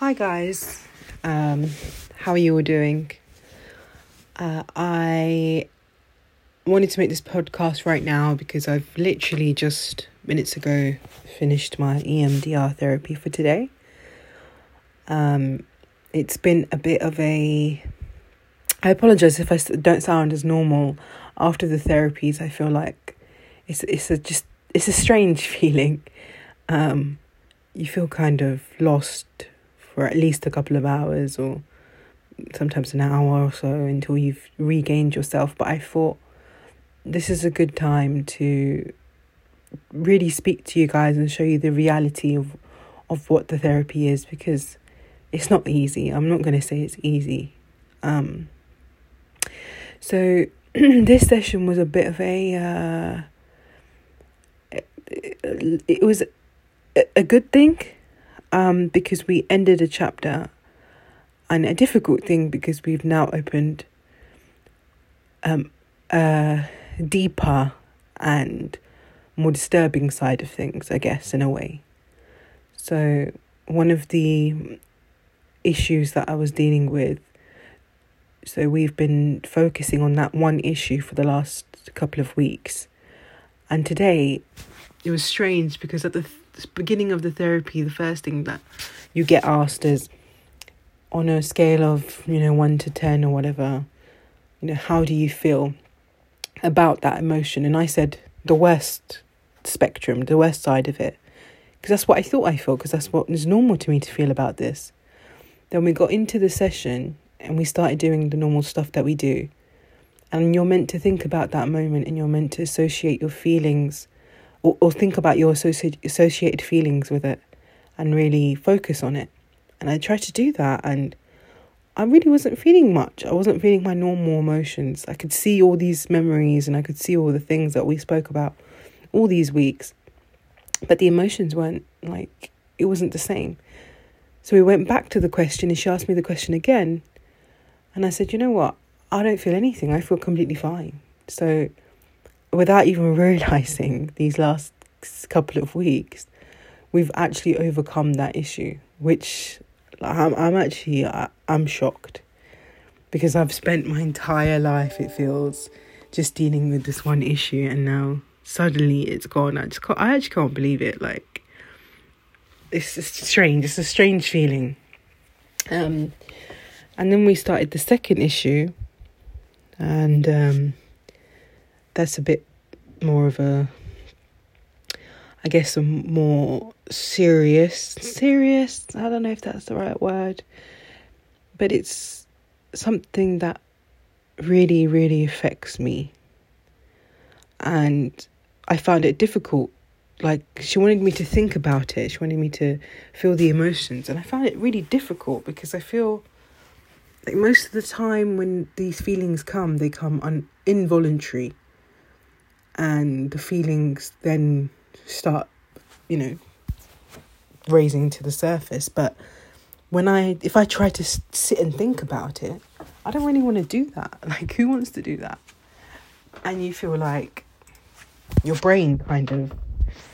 Hi guys, um, how are you all doing? Uh, I wanted to make this podcast right now because I've literally just minutes ago finished my EMDR therapy for today. Um, it's been a bit of a. I apologize if I don't sound as normal after the therapies. I feel like it's it's a just it's a strange feeling. Um, you feel kind of lost for at least a couple of hours or sometimes an hour or so until you've regained yourself. But I thought this is a good time to really speak to you guys and show you the reality of of what the therapy is because it's not easy. I'm not going to say it's easy. Um, so this session was a bit of a uh, it, it was a good thing um, because we ended a chapter and a difficult thing because we've now opened um, a deeper and more disturbing side of things, I guess, in a way. So, one of the issues that I was dealing with, so we've been focusing on that one issue for the last couple of weeks. And today, it was strange because at the beginning of the therapy, the first thing that you get asked is on a scale of, you know, 1 to 10 or whatever, you know, how do you feel about that emotion? And I said the worst spectrum, the worst side of it. Because that's what I thought I felt, because that's what is normal to me to feel about this. Then we got into the session and we started doing the normal stuff that we do. And you're meant to think about that moment and you're meant to associate your feelings or, or think about your associ- associated feelings with it and really focus on it. And I tried to do that and I really wasn't feeling much. I wasn't feeling my normal emotions. I could see all these memories and I could see all the things that we spoke about all these weeks. But the emotions weren't like, it wasn't the same. So we went back to the question and she asked me the question again. And I said, you know what? I don't feel anything. I feel completely fine. So without even realizing these last couple of weeks, we've actually overcome that issue, which I'm, I'm actually, I'm shocked because I've spent my entire life, it feels, just dealing with this one issue and now suddenly it's gone. I just can't, I actually can't believe it. Like, it's, it's strange. It's a strange feeling. Um, and then we started the second issue and, um, that's a bit more of a I guess a more serious serious I don't know if that's the right word but it's something that really really affects me. And I found it difficult like she wanted me to think about it she wanted me to feel the emotions and I found it really difficult because I feel like most of the time when these feelings come they come un- involuntary and the feelings then start, you know, raising to the surface. But when I, if I try to sit and think about it, I don't really want to do that. Like, who wants to do that? And you feel like your brain kind of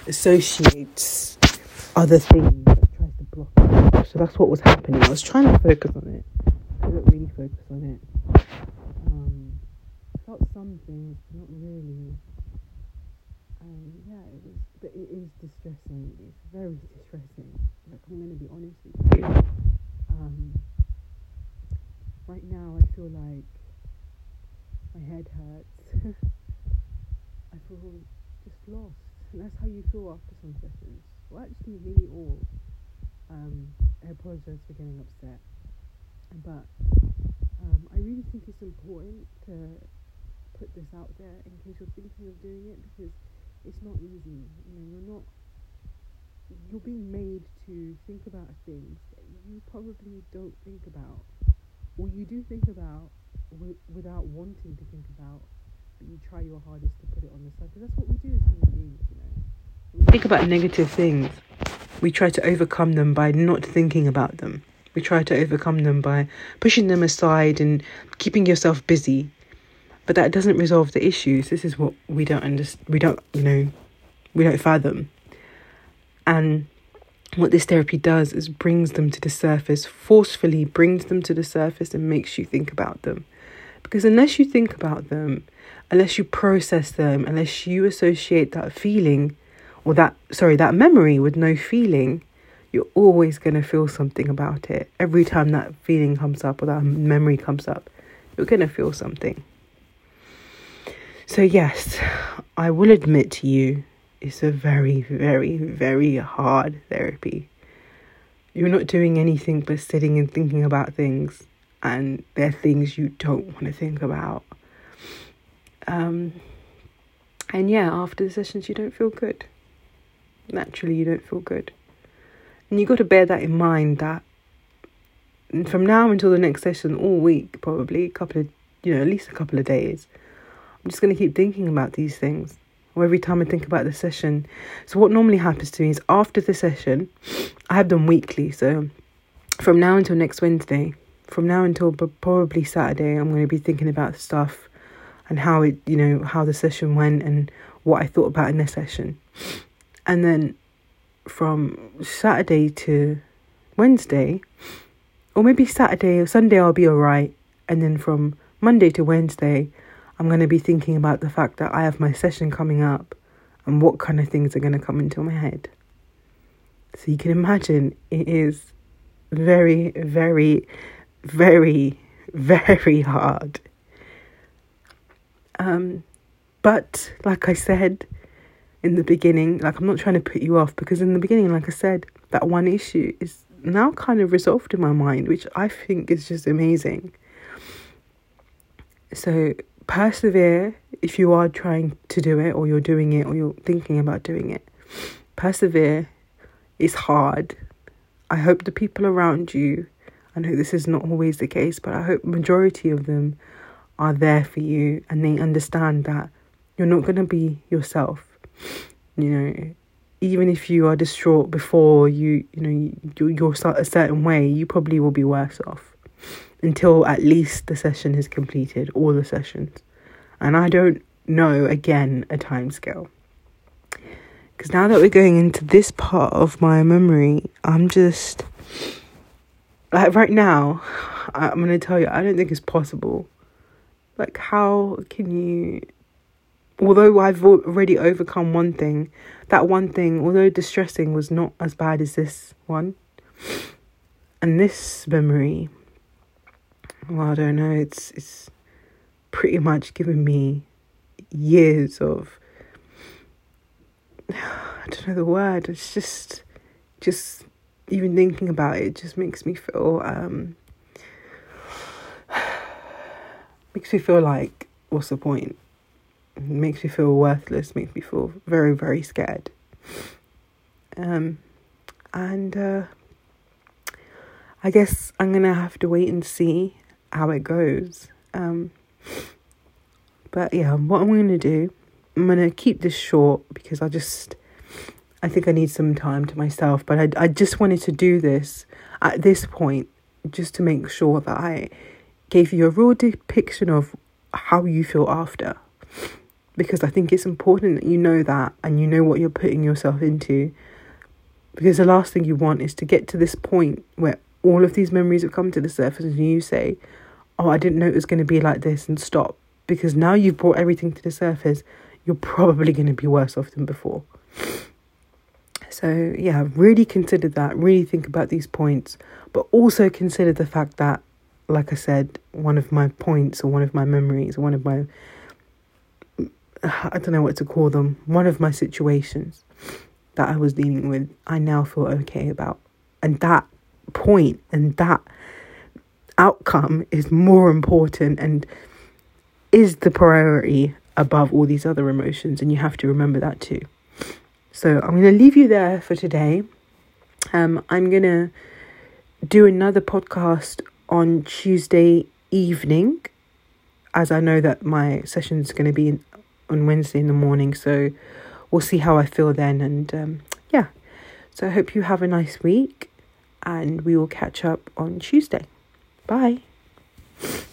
associates other things tries to block it. So that's what was happening. I was trying to focus on it. I couldn't really focus on it. Um, felt some things, not really. Um, yeah, it was, but it is distressing. It's very distressing. Like I'm to be honest with you. Um, right now, I feel like my head hurts. I feel just lost, and that's how you feel after some sessions. Well, actually, really all. Um, I apologize for getting upset, but um, I really think it's important to put this out there in case you're thinking of doing it because it's not easy. You know, you're not you're being made to think about things that you probably don't think about, or you do think about w- without wanting to think about, but you try your hardest to put it on the side. Because that's what we do as human beings. You know, we think about negative things, we try to overcome them by not thinking about them. We try to overcome them by pushing them aside and keeping yourself busy but that doesn't resolve the issues. This is what we don't understand. We don't, you know, we don't fathom. And what this therapy does is brings them to the surface, forcefully brings them to the surface and makes you think about them. Because unless you think about them, unless you process them, unless you associate that feeling or that, sorry, that memory with no feeling, you're always going to feel something about it. Every time that feeling comes up or that memory comes up, you're going to feel something. So, yes, I will admit to you it's a very, very, very hard therapy. You're not doing anything but sitting and thinking about things, and they're things you don't want to think about. Um, and yeah, after the sessions, you don't feel good. Naturally, you don't feel good. And you've got to bear that in mind that from now until the next session, all week, probably a couple of, you know, at least a couple of days, I'm just going to keep thinking about these things or every time I think about the session. So what normally happens to me is after the session, I have them weekly. So from now until next Wednesday, from now until probably Saturday, I'm going to be thinking about stuff and how it, you know, how the session went and what I thought about in the session. And then from Saturday to Wednesday, or maybe Saturday or Sunday, I'll be all right. And then from Monday to Wednesday, I'm going to be thinking about the fact that I have my session coming up and what kind of things are going to come into my head. So you can imagine it is very, very, very, very hard. Um, but like I said in the beginning, like I'm not trying to put you off because in the beginning, like I said, that one issue is now kind of resolved in my mind, which I think is just amazing. So persevere if you are trying to do it or you're doing it or you're thinking about doing it. Persevere is hard. I hope the people around you, I know this is not always the case, but I hope majority of them are there for you and they understand that you're not going to be yourself. You know, even if you are distraught before you, you know, you, you're a certain way, you probably will be worse off until at least the session is completed, all the sessions. And I don't know again a time scale. Because now that we're going into this part of my memory, I'm just like right now, I'm gonna tell you, I don't think it's possible. Like, how can you? Although I've already overcome one thing, that one thing, although distressing, was not as bad as this one. And this memory well, I don't know. It's it's pretty much given me years of I don't know the word. It's just just even thinking about it just makes me feel um makes me feel like what's the point? It makes me feel worthless, makes me feel very, very scared. Um and uh I guess I'm gonna have to wait and see how it goes. Um, but yeah, what I'm going to do, I'm going to keep this short because I just, I think I need some time to myself. But I, I just wanted to do this at this point just to make sure that I gave you a real depiction of how you feel after. Because I think it's important that you know that and you know what you're putting yourself into. Because the last thing you want is to get to this point where all of these memories have come to the surface and you say, oh, I didn't know it was going to be like this and stop. Because now you've brought everything to the surface, you're probably going to be worse off than before. So, yeah, really consider that. Really think about these points. But also consider the fact that, like I said, one of my points or one of my memories, one of my, I don't know what to call them, one of my situations that I was dealing with, I now feel okay about. And that point and that outcome is more important and is the priority above all these other emotions. And you have to remember that too. So I'm going to leave you there for today. Um, I'm going to do another podcast on Tuesday evening, as I know that my session is going to be in, on Wednesday in the morning. So we'll see how I feel then. And um, yeah, so I hope you have a nice week and we will catch up on Tuesday. Bye.